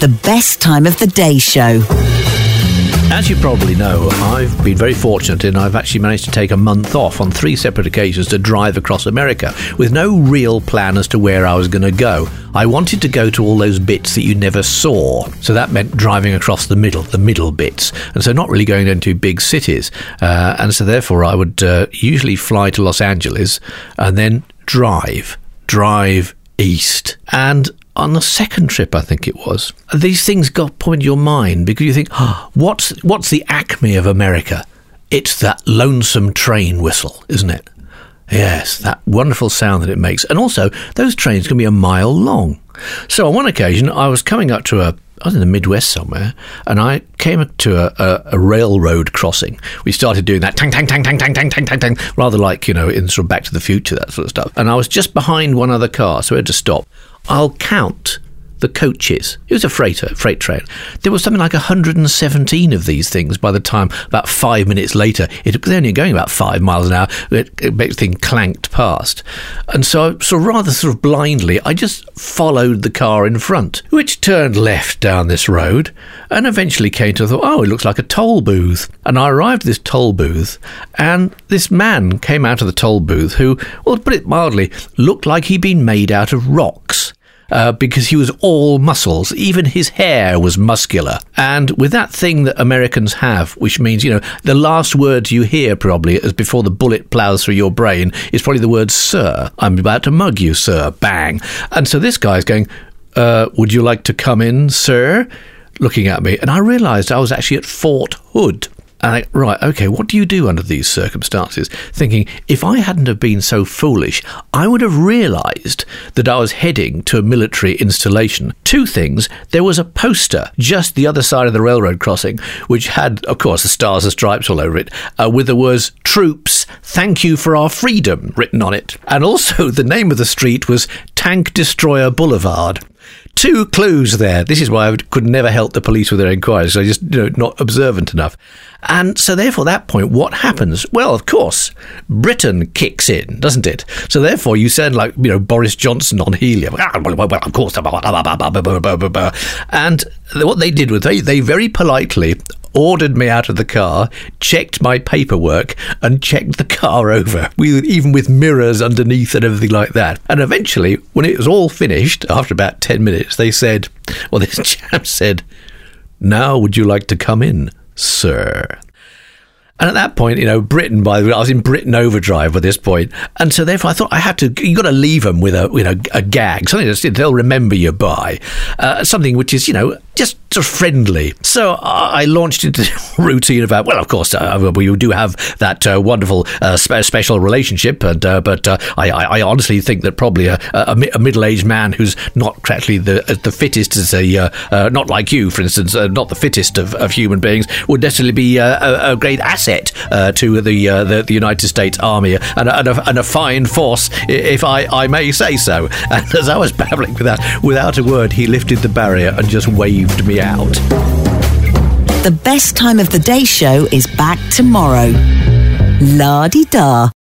The best time of the day show. As you probably know, I've been very fortunate and I've actually managed to take a month off on three separate occasions to drive across America with no real plan as to where I was going to go. I wanted to go to all those bits that you never saw. So that meant driving across the middle, the middle bits. And so not really going into big cities. Uh, and so therefore I would uh, usually fly to Los Angeles and then drive, drive east. And on the second trip, I think it was, these things got in your mind because you think, oh, what's what's the acme of America? It's that lonesome train whistle, isn't it? Yes, that wonderful sound that it makes. And also, those trains can be a mile long. So on one occasion, I was coming up to a I was in the Midwest somewhere, and I came up to a, a, a, railroad crossing. We started doing that tang tang tang tang tang tang tang tang tang, rather like you know in sort of Back to the Future that sort of stuff. And I was just behind one other car, so I had to stop. I'll count the coaches. It was a freighter, freight train. There was something like 117 of these things by the time, about five minutes later, it was only going about five miles an hour, it, it thing clanked past. And so, so rather sort of blindly, I just followed the car in front, which turned left down this road and eventually came to, thought, oh, it looks like a toll booth. And I arrived at this toll booth and this man came out of the toll booth who, well, to put it mildly, looked like he'd been made out of rocks uh, because he was all muscles. Even his hair was muscular. And with that thing that Americans have, which means, you know, the last words you hear probably as before the bullet plows through your brain is probably the word sir. I'm about to mug you, sir. Bang. And so this guy's going, uh, Would you like to come in, sir? Looking at me. And I realized I was actually at Fort Hood. I, right, okay, what do you do under these circumstances? Thinking, if I hadn't have been so foolish, I would have realised that I was heading to a military installation. Two things. There was a poster just the other side of the railroad crossing, which had, of course, the stars and stripes all over it, uh, with the words, Troops, thank you for our freedom, written on it. And also, the name of the street was Tank Destroyer Boulevard two clues there. This is why I could never help the police with their inquiries. I just, you know, not observant enough. And so, therefore, that point, what happens? Well, of course, Britain kicks in, doesn't it? So, therefore, you sound like, you know, Boris Johnson on helium. Of course. And what they did was they, they very politely ordered me out of the car, checked my paperwork, and checked the car over, even with mirrors underneath and everything like that. And eventually, when it was all finished, after about 10 minutes, they said, Well, this chap said, Now would you like to come in, sir? And at that point, you know, Britain, by the way, I was in Britain overdrive at this point. And so therefore I thought I had to, you got to leave them with a, you know, a gag, something that they'll remember you by, uh, something which is, you know, just friendly. So I launched into the routine about, well, of course, uh, we do have that uh, wonderful uh, spe- special relationship, and uh, but uh, I, I, honestly think that probably a, a, a, middle-aged man who's not actually the uh, the fittest, as a not like you, for instance, not the fittest of, of human beings, would necessarily be a, a, great asset Uh, to the, uh, the, the United States Army and, and, and, a, fine force, if I, I may say so. And as I was babbling without without a word, he lifted the barrier and just waved me out. The best time of the day show is back tomorrow. La di da.